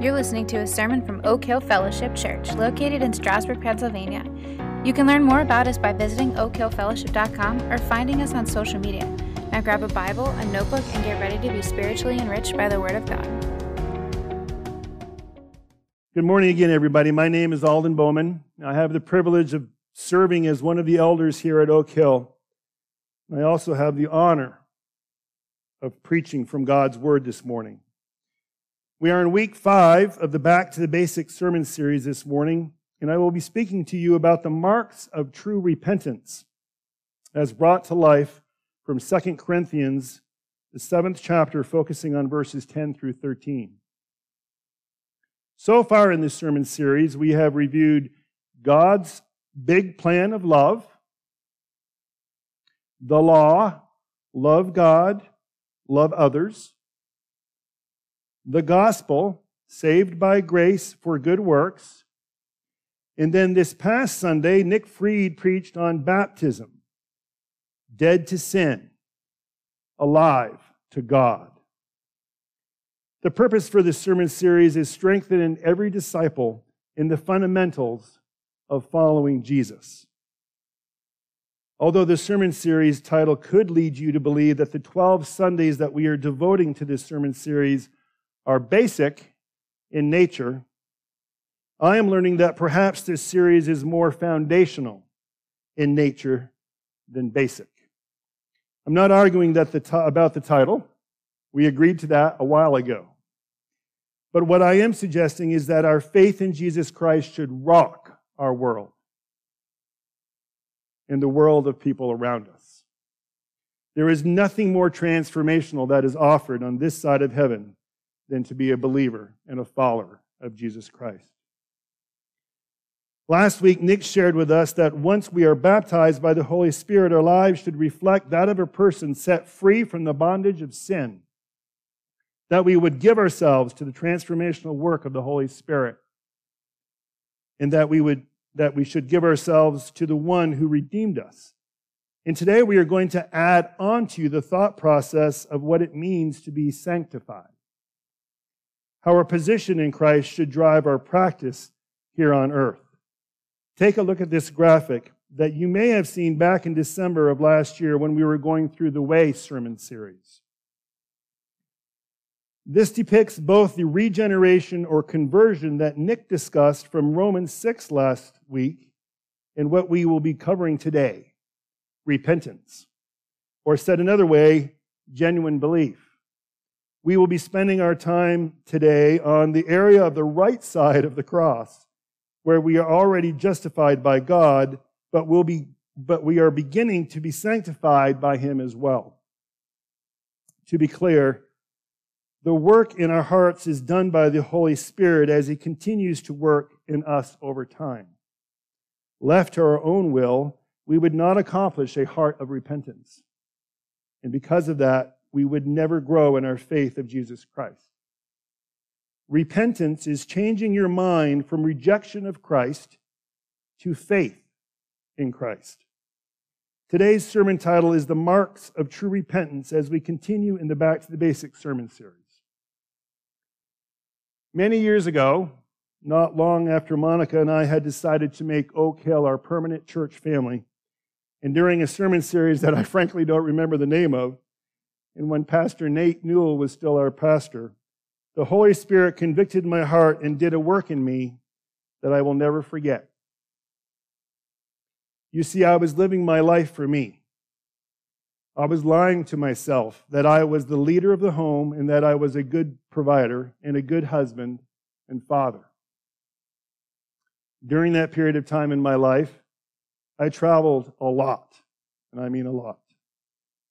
You're listening to a sermon from Oak Hill Fellowship Church, located in Strasburg, Pennsylvania. You can learn more about us by visiting oakhillfellowship.com or finding us on social media. Now grab a Bible, a notebook, and get ready to be spiritually enriched by the Word of God. Good morning again, everybody. My name is Alden Bowman. I have the privilege of serving as one of the elders here at Oak Hill. I also have the honor of preaching from God's Word this morning. We are in week five of the Back to the Basics sermon series this morning, and I will be speaking to you about the marks of true repentance as brought to life from 2 Corinthians, the seventh chapter, focusing on verses 10 through 13. So far in this sermon series, we have reviewed God's big plan of love, the law, love God, love others the gospel, saved by grace for good works. And then this past Sunday, Nick Freed preached on baptism dead to sin, alive to God. The purpose for this sermon series is strengthening every disciple in the fundamentals of following Jesus. Although the sermon series title could lead you to believe that the 12 Sundays that we are devoting to this sermon series are basic in nature, I am learning that perhaps this series is more foundational in nature than basic. I'm not arguing that the t- about the title. We agreed to that a while ago. But what I am suggesting is that our faith in Jesus Christ should rock our world and the world of people around us. There is nothing more transformational that is offered on this side of heaven than to be a believer and a follower of Jesus Christ. Last week, Nick shared with us that once we are baptized by the Holy Spirit, our lives should reflect that of a person set free from the bondage of sin. That we would give ourselves to the transformational work of the Holy Spirit. And that we would that we should give ourselves to the one who redeemed us. And today we are going to add onto the thought process of what it means to be sanctified how our position in Christ should drive our practice here on earth. Take a look at this graphic that you may have seen back in December of last year when we were going through the Way sermon series. This depicts both the regeneration or conversion that Nick discussed from Romans 6 last week and what we will be covering today repentance. Or said another way, genuine belief we will be spending our time today on the area of the right side of the cross, where we are already justified by God, but, will be, but we are beginning to be sanctified by Him as well. To be clear, the work in our hearts is done by the Holy Spirit as He continues to work in us over time. Left to our own will, we would not accomplish a heart of repentance. And because of that, we would never grow in our faith of Jesus Christ. Repentance is changing your mind from rejection of Christ to faith in Christ. Today's sermon title is The Marks of True Repentance as we continue in the Back to the Basics sermon series. Many years ago, not long after Monica and I had decided to make Oak Hill our permanent church family, and during a sermon series that I frankly don't remember the name of, and when Pastor Nate Newell was still our pastor, the Holy Spirit convicted my heart and did a work in me that I will never forget. You see, I was living my life for me. I was lying to myself that I was the leader of the home and that I was a good provider and a good husband and father. During that period of time in my life, I traveled a lot, and I mean a lot.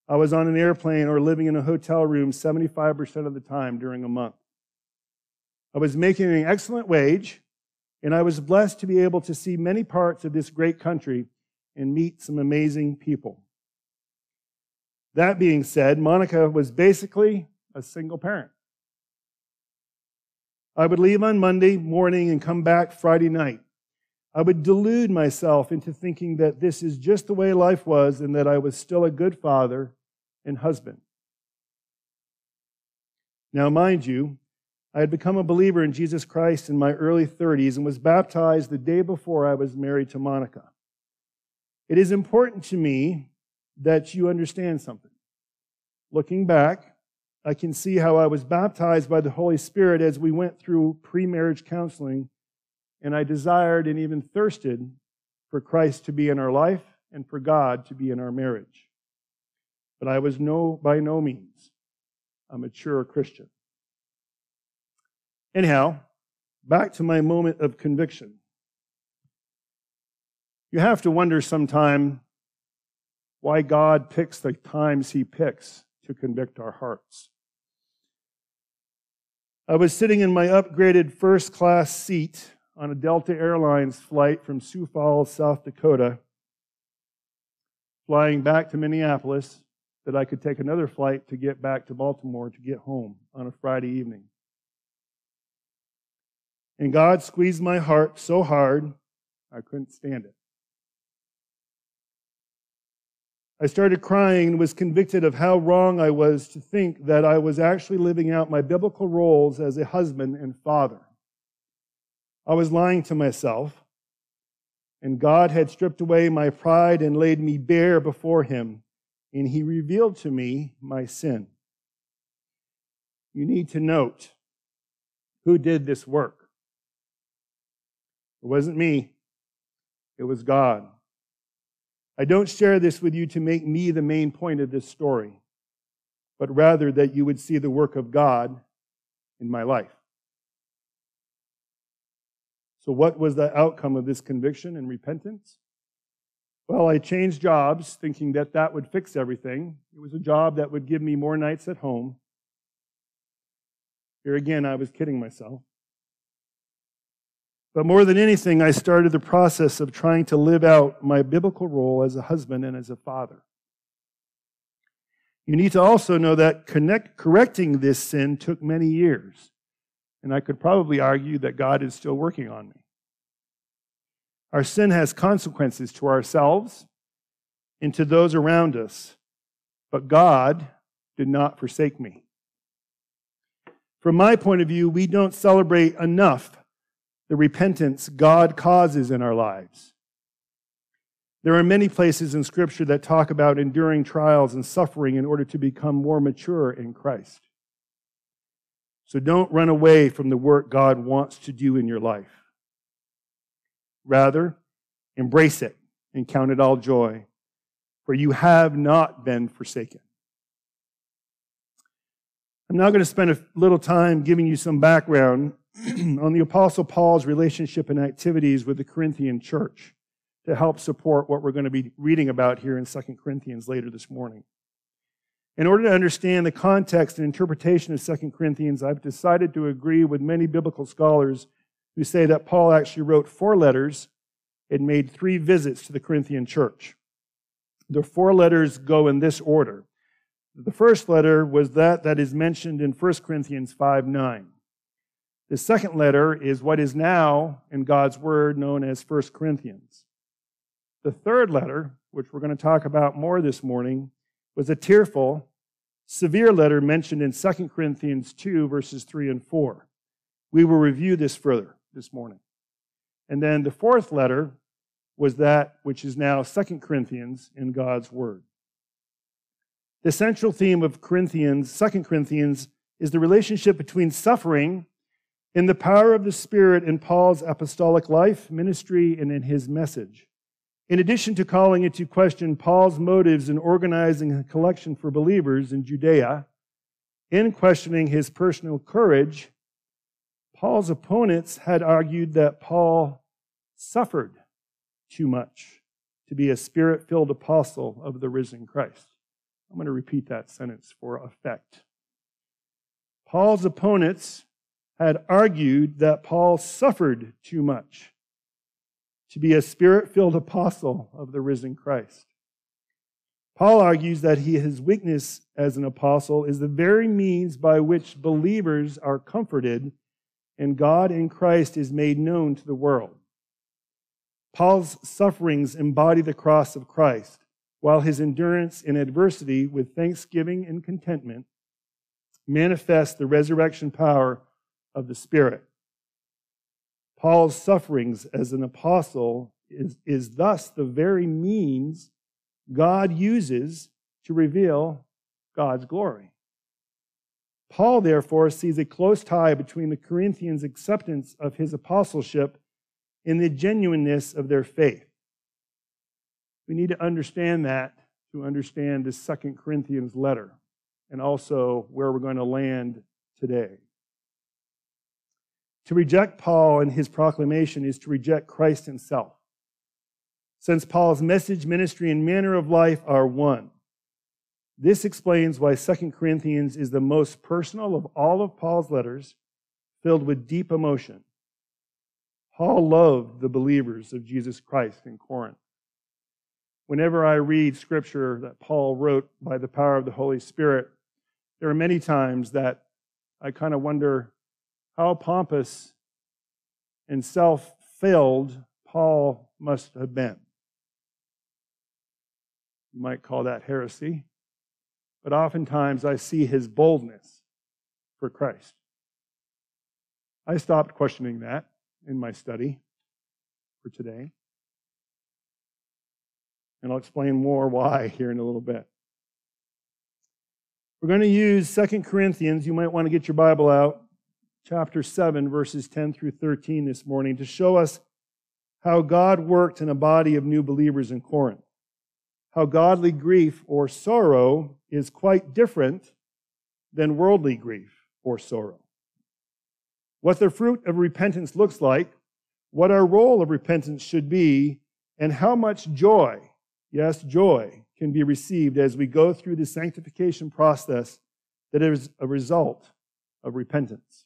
I was on an airplane or living in a hotel room 75% of the time during a month. I was making an excellent wage, and I was blessed to be able to see many parts of this great country and meet some amazing people. That being said, Monica was basically a single parent. I would leave on Monday morning and come back Friday night. I would delude myself into thinking that this is just the way life was and that I was still a good father and husband. Now, mind you, I had become a believer in Jesus Christ in my early 30s and was baptized the day before I was married to Monica. It is important to me that you understand something. Looking back, I can see how I was baptized by the Holy Spirit as we went through pre marriage counseling, and I desired and even thirsted for Christ to be in our life and for God to be in our marriage. But I was no, by no means a mature Christian. Anyhow, back to my moment of conviction. You have to wonder sometime why God picks the times He picks to convict our hearts. I was sitting in my upgraded first class seat on a Delta Airlines flight from Sioux Falls, South Dakota, flying back to Minneapolis that I could take another flight to get back to Baltimore to get home on a Friday evening. And God squeezed my heart so hard, I couldn't stand it. I started crying and was convicted of how wrong I was to think that I was actually living out my biblical roles as a husband and father. I was lying to myself, and God had stripped away my pride and laid me bare before Him, and He revealed to me my sin. You need to note who did this work. It wasn't me, it was God. I don't share this with you to make me the main point of this story, but rather that you would see the work of God in my life. So, what was the outcome of this conviction and repentance? Well, I changed jobs thinking that that would fix everything. It was a job that would give me more nights at home. Here again, I was kidding myself. But more than anything, I started the process of trying to live out my biblical role as a husband and as a father. You need to also know that connect, correcting this sin took many years. And I could probably argue that God is still working on me. Our sin has consequences to ourselves and to those around us, but God did not forsake me. From my point of view, we don't celebrate enough the repentance God causes in our lives. There are many places in Scripture that talk about enduring trials and suffering in order to become more mature in Christ. So don't run away from the work God wants to do in your life. Rather, embrace it and count it all joy, for you have not been forsaken. I'm now going to spend a little time giving you some background on the Apostle Paul's relationship and activities with the Corinthian church to help support what we're going to be reading about here in 2 Corinthians later this morning. In order to understand the context and interpretation of 2 Corinthians, I've decided to agree with many biblical scholars who say that Paul actually wrote four letters and made three visits to the Corinthian church. The four letters go in this order. The first letter was that that is mentioned in 1 Corinthians 5 9. The second letter is what is now in God's Word known as 1 Corinthians. The third letter, which we're going to talk about more this morning, was a tearful, severe letter mentioned in 2 Corinthians 2, verses 3 and 4. We will review this further this morning. And then the fourth letter was that which is now 2 Corinthians in God's Word. The central theme of Corinthians, 2 Corinthians, is the relationship between suffering in the power of the Spirit in Paul's apostolic life, ministry, and in his message. In addition to calling into question Paul's motives in organizing a collection for believers in Judea, in questioning his personal courage, Paul's opponents had argued that Paul suffered too much to be a spirit filled apostle of the risen Christ. I'm going to repeat that sentence for effect. Paul's opponents had argued that Paul suffered too much to be a spirit filled apostle of the risen Christ. Paul argues that he, his weakness as an apostle is the very means by which believers are comforted and God in Christ is made known to the world. Paul's sufferings embody the cross of Christ, while his endurance in adversity with thanksgiving and contentment manifests the resurrection power of the Spirit. Paul's sufferings as an apostle is, is thus the very means God uses to reveal God's glory. Paul, therefore, sees a close tie between the Corinthians' acceptance of his apostleship and the genuineness of their faith. We need to understand that to understand this Second Corinthians letter and also where we're going to land today. To reject Paul and his proclamation is to reject Christ himself. Since Paul's message, ministry, and manner of life are one. This explains why 2 Corinthians is the most personal of all of Paul's letters, filled with deep emotion. Paul loved the believers of Jesus Christ in Corinth. Whenever I read scripture that Paul wrote by the power of the Holy Spirit, there are many times that I kind of wonder how pompous and self filled Paul must have been. You might call that heresy, but oftentimes I see his boldness for Christ. I stopped questioning that in my study for today. And I'll explain more why here in a little bit. We're going to use Second Corinthians. You might want to get your Bible out, chapter 7, verses 10 through 13 this morning, to show us how God worked in a body of new believers in Corinth. How godly grief or sorrow is quite different than worldly grief or sorrow. What the fruit of repentance looks like, what our role of repentance should be, and how much joy, yes, joy, can be received as we go through the sanctification process that is a result of repentance.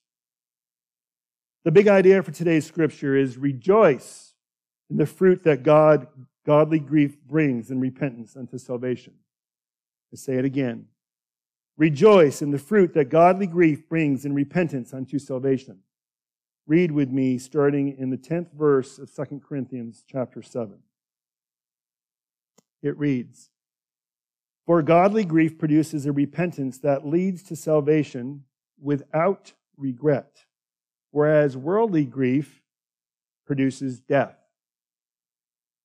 The big idea for today's scripture is rejoice in the fruit that God, godly grief brings in repentance unto salvation. Say it again. Rejoice in the fruit that godly grief brings in repentance unto salvation. Read with me starting in the 10th verse of 2 Corinthians chapter 7. It reads, for godly grief produces a repentance that leads to salvation without regret, whereas worldly grief produces death.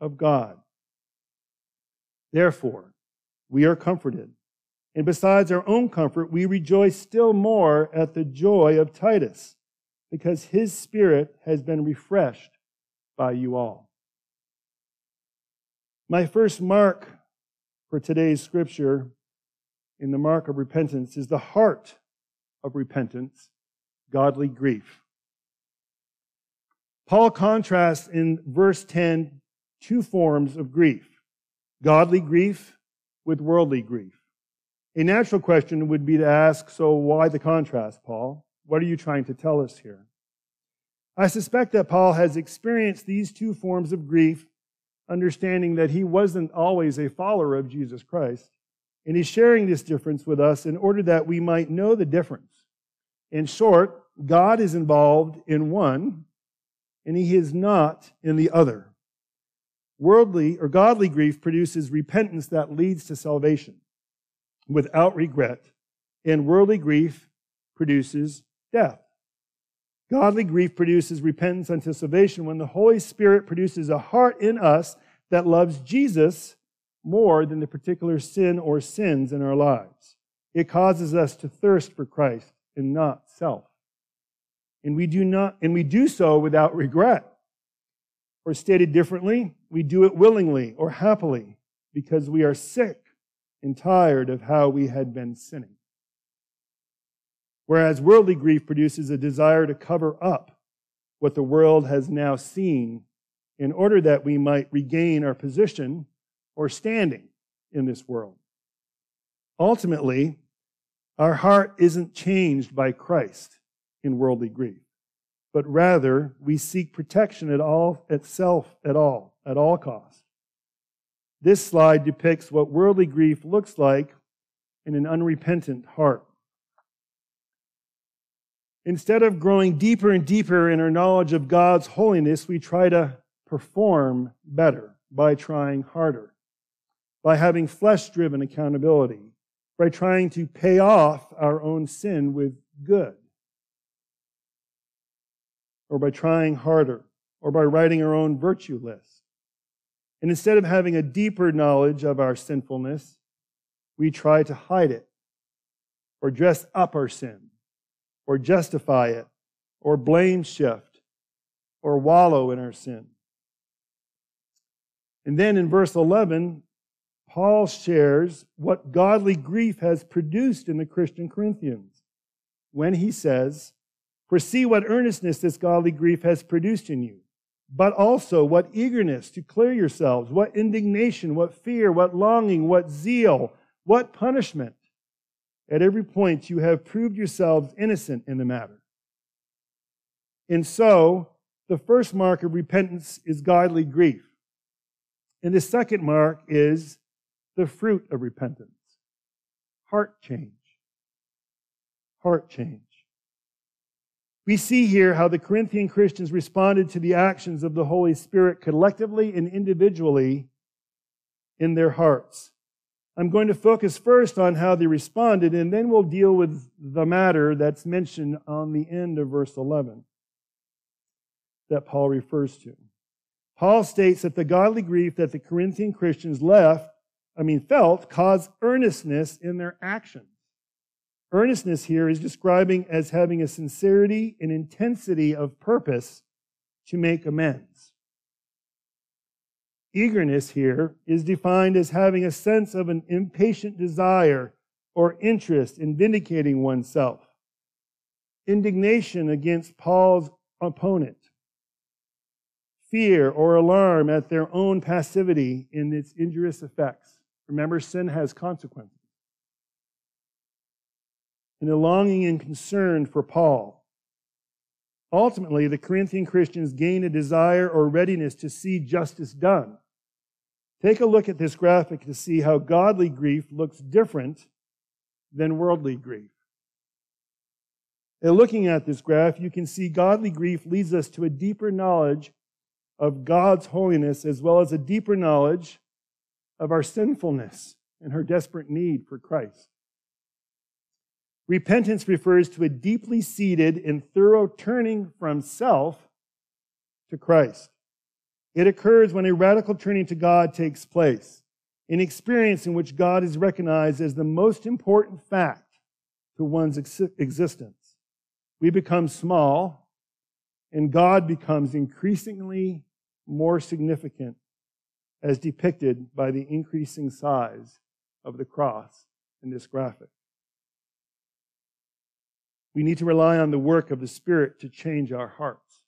of God. Therefore, we are comforted. And besides our own comfort, we rejoice still more at the joy of Titus, because his spirit has been refreshed by you all. My first mark for today's scripture in the mark of repentance is the heart of repentance, godly grief. Paul contrasts in verse 10 two forms of grief godly grief with worldly grief. A natural question would be to ask so, why the contrast, Paul? What are you trying to tell us here? I suspect that Paul has experienced these two forms of grief understanding that he wasn't always a follower of Jesus Christ. And he's sharing this difference with us in order that we might know the difference. In short, God is involved in one, and he is not in the other. Worldly or godly grief produces repentance that leads to salvation without regret, and worldly grief produces death. Godly grief produces repentance unto salvation when the Holy Spirit produces a heart in us that loves Jesus more than the particular sin or sins in our lives. It causes us to thirst for Christ and not self. And we do not, and we do so without regret. Or stated differently, we do it willingly or happily because we are sick and tired of how we had been sinning. Whereas worldly grief produces a desire to cover up what the world has now seen in order that we might regain our position or standing in this world. Ultimately, our heart isn't changed by Christ in worldly grief. But rather we seek protection at all itself at all, at all costs. This slide depicts what worldly grief looks like in an unrepentant heart. Instead of growing deeper and deeper in our knowledge of God's holiness, we try to perform better by trying harder, by having flesh driven accountability, by trying to pay off our own sin with good, or by trying harder, or by writing our own virtue list. And instead of having a deeper knowledge of our sinfulness, we try to hide it, or dress up our sin, or justify it, or blame shift, or wallow in our sin. And then in verse 11, Paul shares what godly grief has produced in the Christian Corinthians when he says, For see what earnestness this godly grief has produced in you, but also what eagerness to clear yourselves, what indignation, what fear, what longing, what zeal, what punishment. At every point you have proved yourselves innocent in the matter. And so, the first mark of repentance is godly grief. And the second mark is the fruit of repentance heart change. Heart change. We see here how the Corinthian Christians responded to the actions of the Holy Spirit collectively and individually in their hearts. I'm going to focus first on how they responded, and then we'll deal with the matter that's mentioned on the end of verse 11 that Paul refers to. Paul states that the godly grief that the Corinthian Christians left, I mean, felt, caused earnestness in their actions. Earnestness here is describing as having a sincerity and intensity of purpose to make amends. Eagerness here is defined as having a sense of an impatient desire or interest in vindicating oneself. Indignation against Paul's opponent fear or alarm at their own passivity in its injurious effects. Remember, sin has consequences. And a longing and concern for Paul. Ultimately, the Corinthian Christians gain a desire or readiness to see justice done. Take a look at this graphic to see how godly grief looks different than worldly grief. And looking at this graph, you can see godly grief leads us to a deeper knowledge of God's holiness as well as a deeper knowledge of our sinfulness and her desperate need for Christ. Repentance refers to a deeply seated and thorough turning from self to Christ. It occurs when a radical turning to God takes place, an experience in which God is recognized as the most important fact to one's ex- existence. We become small, and God becomes increasingly more significant as depicted by the increasing size of the cross in this graphic. We need to rely on the work of the Spirit to change our hearts.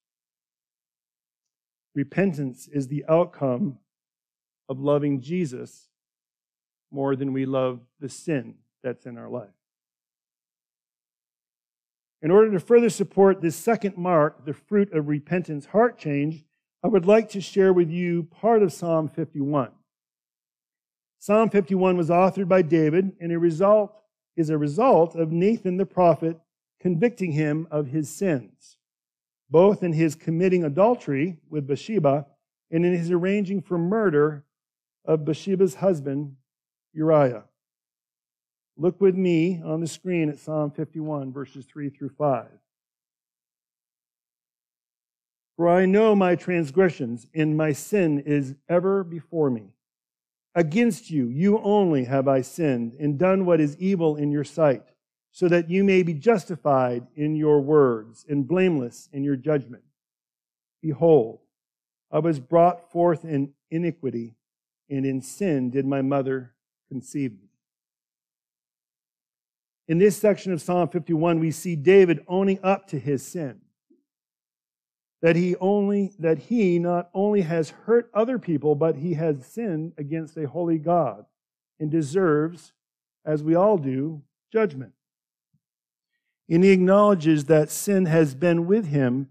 Repentance is the outcome of loving Jesus more than we love the sin that's in our life. In order to further support this second mark, the fruit of repentance, heart change, I would like to share with you part of Psalm 51. Psalm 51 was authored by David and a result is a result of Nathan the prophet convicting him of his sins, both in his committing adultery with Bathsheba and in his arranging for murder of Bathsheba's husband, Uriah. Look with me on the screen at Psalm 51, verses 3 through 5. For I know my transgressions, and my sin is ever before me. Against you, you only have I sinned, and done what is evil in your sight, so that you may be justified in your words, and blameless in your judgment. Behold, I was brought forth in iniquity, and in sin did my mother conceive me. In this section of Psalm 51, we see David owning up to his sin that he only that he not only has hurt other people but he has sinned against a holy god and deserves as we all do judgment and he acknowledges that sin has been with him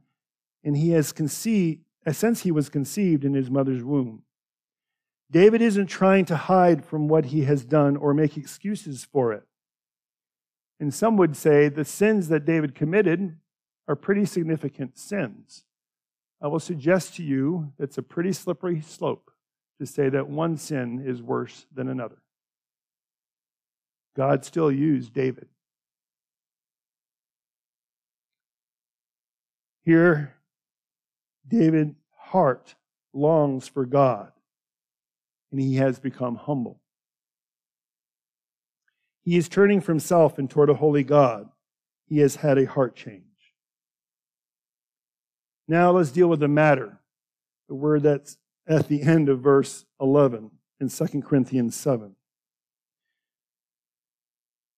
and he has conceived, uh, since he was conceived in his mother's womb. David isn't trying to hide from what he has done or make excuses for it. And some would say the sins that David committed are pretty significant sins. I will suggest to you it's a pretty slippery slope to say that one sin is worse than another. God still used David. Here, David's heart longs for God, and he has become humble. He is turning from self and toward a holy God. He has had a heart change. Now let's deal with the matter, the word that's at the end of verse 11 in 2 Corinthians 7.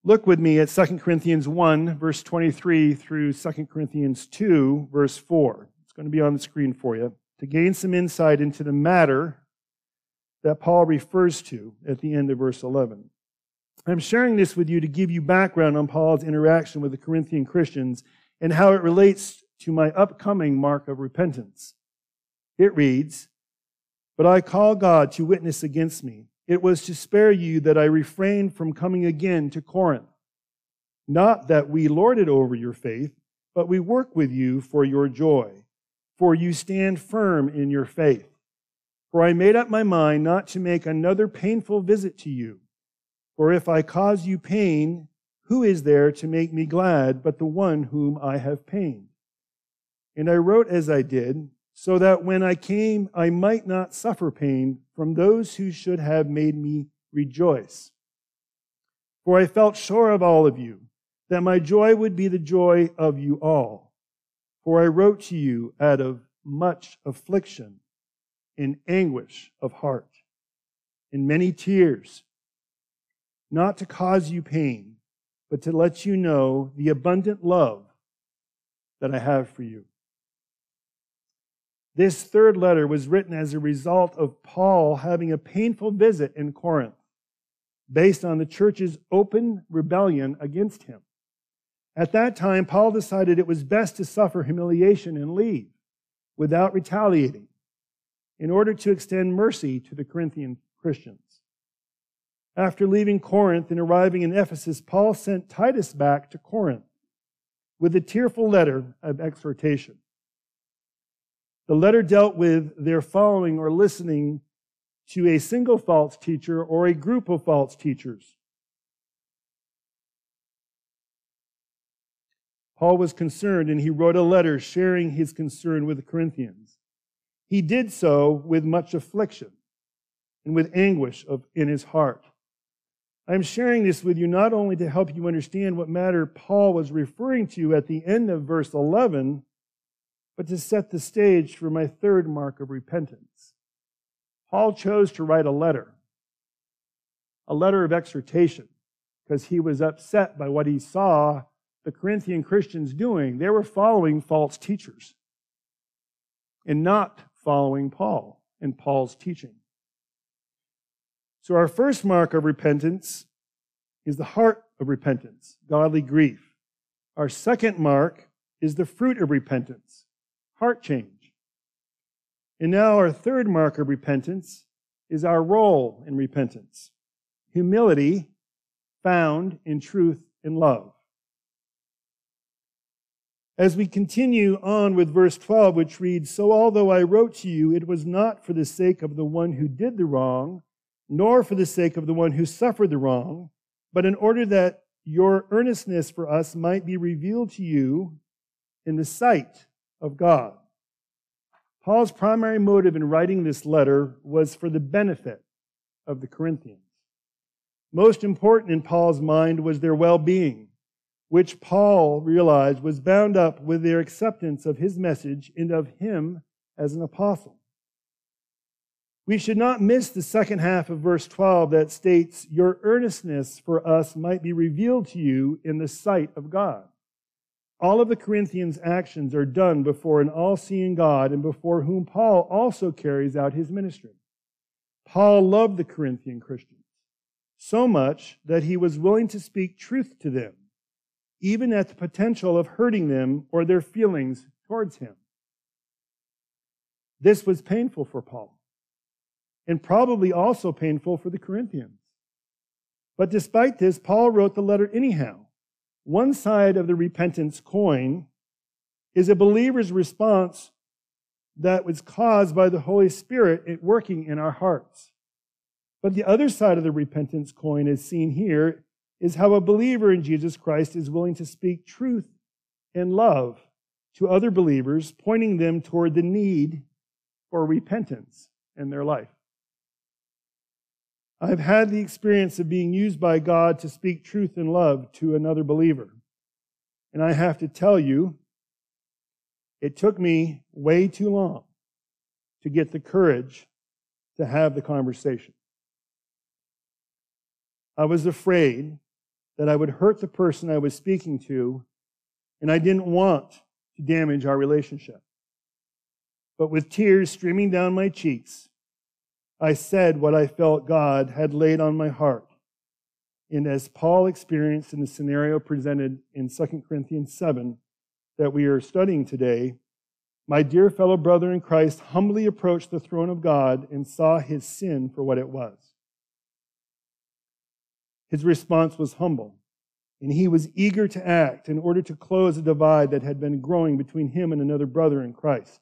Look with me at 2 Corinthians 1, verse 23 through 2 Corinthians 2, verse 4. It's going to be on the screen for you to gain some insight into the matter that Paul refers to at the end of verse 11. I'm sharing this with you to give you background on Paul's interaction with the Corinthian Christians and how it relates to my upcoming mark of repentance. It reads, But I call God to witness against me it was to spare you that I refrained from coming again to Corinth. Not that we lord it over your faith, but we work with you for your joy, for you stand firm in your faith. For I made up my mind not to make another painful visit to you. For if I cause you pain, who is there to make me glad but the one whom I have pained? And I wrote as I did, so that when I came, I might not suffer pain from those who should have made me rejoice. For I felt sure of all of you, that my joy would be the joy of you all. For I wrote to you out of much affliction, in anguish of heart, in many tears, not to cause you pain, but to let you know the abundant love that I have for you. This third letter was written as a result of Paul having a painful visit in Corinth based on the church's open rebellion against him. At that time, Paul decided it was best to suffer humiliation and leave without retaliating in order to extend mercy to the Corinthian Christians. After leaving Corinth and arriving in Ephesus, Paul sent Titus back to Corinth with a tearful letter of exhortation. The letter dealt with their following or listening to a single false teacher or a group of false teachers. Paul was concerned and he wrote a letter sharing his concern with the Corinthians. He did so with much affliction and with anguish of, in his heart. I'm sharing this with you not only to help you understand what matter Paul was referring to at the end of verse 11, but to set the stage for my third mark of repentance. Paul chose to write a letter, a letter of exhortation, because he was upset by what he saw the Corinthian Christians doing. They were following false teachers and not following Paul and Paul's teaching. So, our first mark of repentance is the heart of repentance, godly grief. Our second mark is the fruit of repentance, heart change. And now, our third mark of repentance is our role in repentance humility found in truth and love. As we continue on with verse 12, which reads So although I wrote to you, it was not for the sake of the one who did the wrong, nor for the sake of the one who suffered the wrong, but in order that your earnestness for us might be revealed to you in the sight of God. Paul's primary motive in writing this letter was for the benefit of the Corinthians. Most important in Paul's mind was their well being, which Paul realized was bound up with their acceptance of his message and of him as an apostle. We should not miss the second half of verse 12 that states, Your earnestness for us might be revealed to you in the sight of God. All of the Corinthians' actions are done before an all seeing God and before whom Paul also carries out his ministry. Paul loved the Corinthian Christians so much that he was willing to speak truth to them, even at the potential of hurting them or their feelings towards him. This was painful for Paul, and probably also painful for the Corinthians. But despite this, Paul wrote the letter anyhow. One side of the repentance coin is a believer's response that was caused by the Holy Spirit working in our hearts. But the other side of the repentance coin, as seen here, is how a believer in Jesus Christ is willing to speak truth and love to other believers, pointing them toward the need for repentance in their life. I've had the experience of being used by God to speak truth and love to another believer. And I have to tell you, it took me way too long to get the courage to have the conversation. I was afraid that I would hurt the person I was speaking to, and I didn't want to damage our relationship. But with tears streaming down my cheeks, I said what I felt God had laid on my heart. And as Paul experienced in the scenario presented in 2 Corinthians 7 that we are studying today, my dear fellow brother in Christ humbly approached the throne of God and saw his sin for what it was. His response was humble, and he was eager to act in order to close a divide that had been growing between him and another brother in Christ.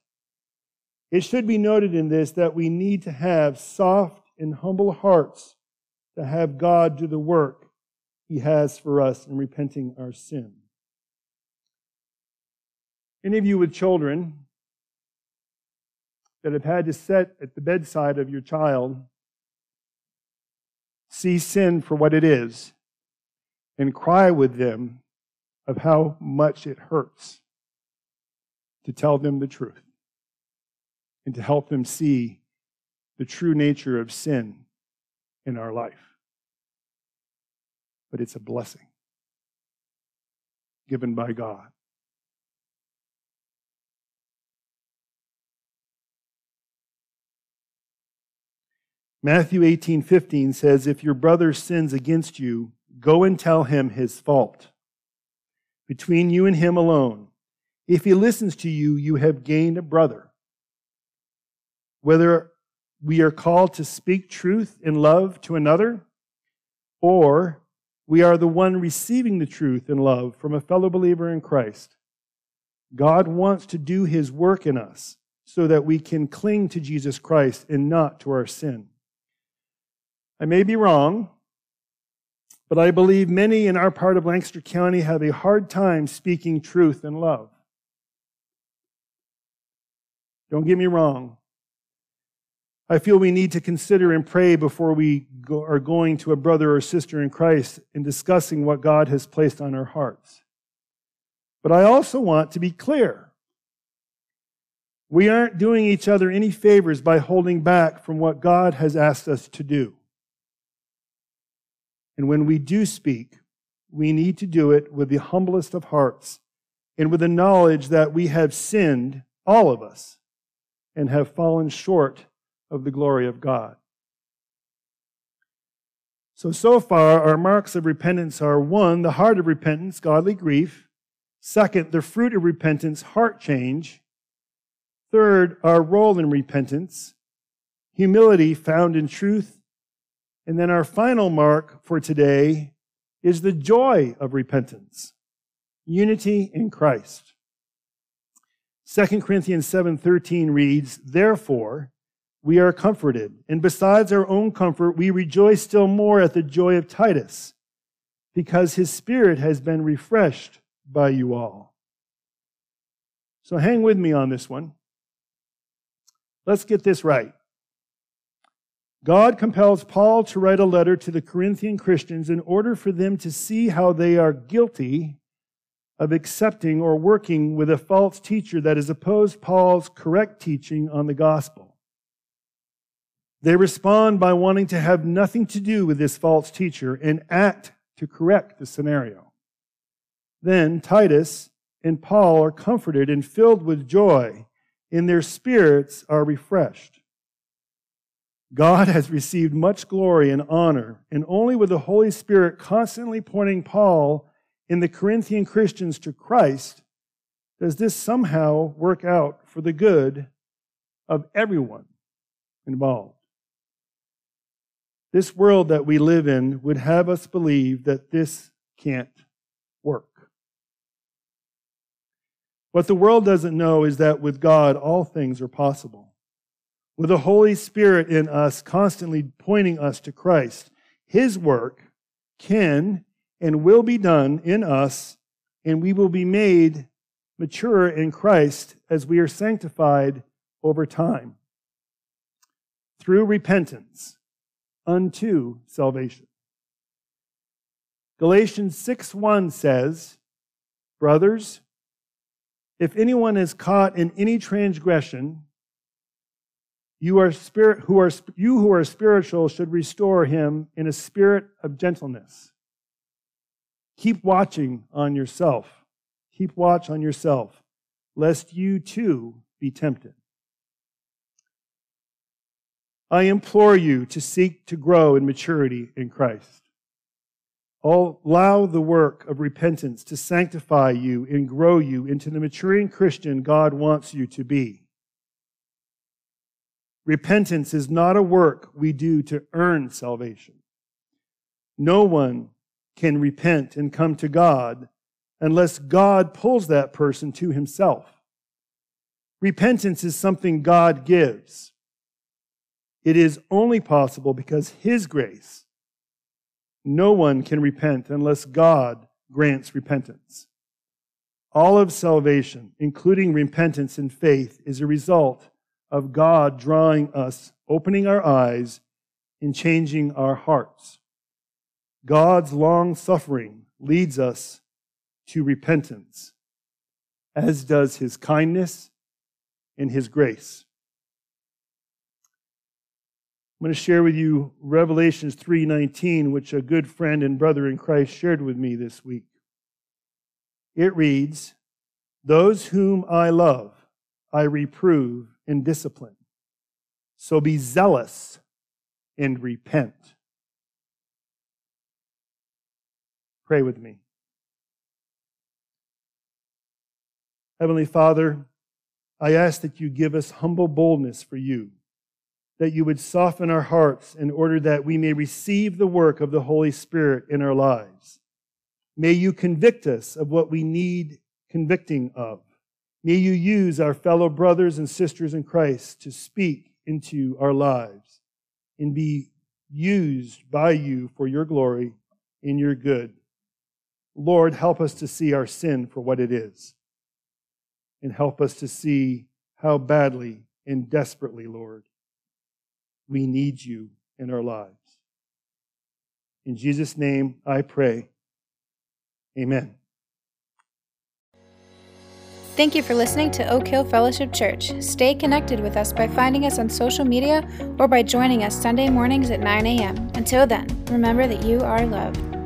It should be noted in this that we need to have soft and humble hearts to have God do the work he has for us in repenting our sin. Any of you with children that have had to sit at the bedside of your child see sin for what it is and cry with them of how much it hurts to tell them the truth and to help them see the true nature of sin in our life. But it's a blessing given by God. Matthew 18, 15 says, If your brother sins against you, go and tell him his fault. Between you and him alone. If he listens to you, you have gained a brother whether we are called to speak truth in love to another, or we are the one receiving the truth in love from a fellow believer in Christ. God wants to do his work in us so that we can cling to Jesus Christ and not to our sin. I may be wrong, but I believe many in our part of Lancaster County have a hard time speaking truth in love. Don't get me wrong. I feel we need to consider and pray before we go, are going to a brother or sister in Christ in discussing what God has placed on our hearts. But I also want to be clear. We aren't doing each other any favors by holding back from what God has asked us to do. And when we do speak, we need to do it with the humblest of hearts and with the knowledge that we have sinned, all of us, and have fallen short of the glory of God. So, so far, our marks of repentance are one, the heart of repentance, godly grief. Second, the fruit of repentance, heart change. Third, our role in repentance, humility found in truth. And then our final mark for today is the joy of repentance, unity in Christ. 2 Corinthians 7:13 reads, "Therefore, we are comforted. And besides our own comfort, we rejoice still more at the joy of Titus, because his spirit has been refreshed by you all. So hang with me on this one. Let's get this right. God compels Paul to write a letter to the Corinthian Christians in order for them to see how they are guilty of accepting or working with a false teacher that has opposed Paul's correct teaching on the gospel. They respond by wanting to have nothing to do with this false teacher and act to correct the scenario. Then Titus and Paul are comforted and filled with joy, and their spirits are refreshed. God has received much glory and honor, and only with the Holy Spirit constantly pointing Paul and the Corinthian Christians to Christ does this somehow work out for the good of everyone involved. This world that we live in would have us believe that this can't work. What the world doesn't know is that with God, all things are possible. With the Holy Spirit in us, constantly pointing us to Christ, His work can and will be done in us, and we will be made mature in Christ as we are sanctified over time through repentance unto salvation. Galatians 6 1 says, Brothers, if anyone is caught in any transgression, you are spirit who are you who are spiritual should restore him in a spirit of gentleness. Keep watching on yourself. Keep watch on yourself, lest you too be tempted. I implore you to seek to grow in maturity in Christ. Allow the work of repentance to sanctify you and grow you into the maturing Christian God wants you to be. Repentance is not a work we do to earn salvation. No one can repent and come to God unless God pulls that person to himself. Repentance is something God gives. It is only possible because His grace. No one can repent unless God grants repentance. All of salvation, including repentance and faith, is a result of God drawing us, opening our eyes, and changing our hearts. God's long suffering leads us to repentance, as does his kindness and his grace. I'm going to share with you Revelations 3:19, which a good friend and brother in Christ shared with me this week. It reads, "Those whom I love, I reprove and discipline. So be zealous and repent." Pray with me. Heavenly Father, I ask that you give us humble boldness for you that you would soften our hearts in order that we may receive the work of the Holy Spirit in our lives. May you convict us of what we need convicting of. May you use our fellow brothers and sisters in Christ to speak into our lives and be used by you for your glory and your good. Lord, help us to see our sin for what it is and help us to see how badly and desperately, Lord, we need you in our lives. In Jesus' name I pray. Amen. Thank you for listening to Oak Hill Fellowship Church. Stay connected with us by finding us on social media or by joining us Sunday mornings at 9 a.m. Until then, remember that you are loved.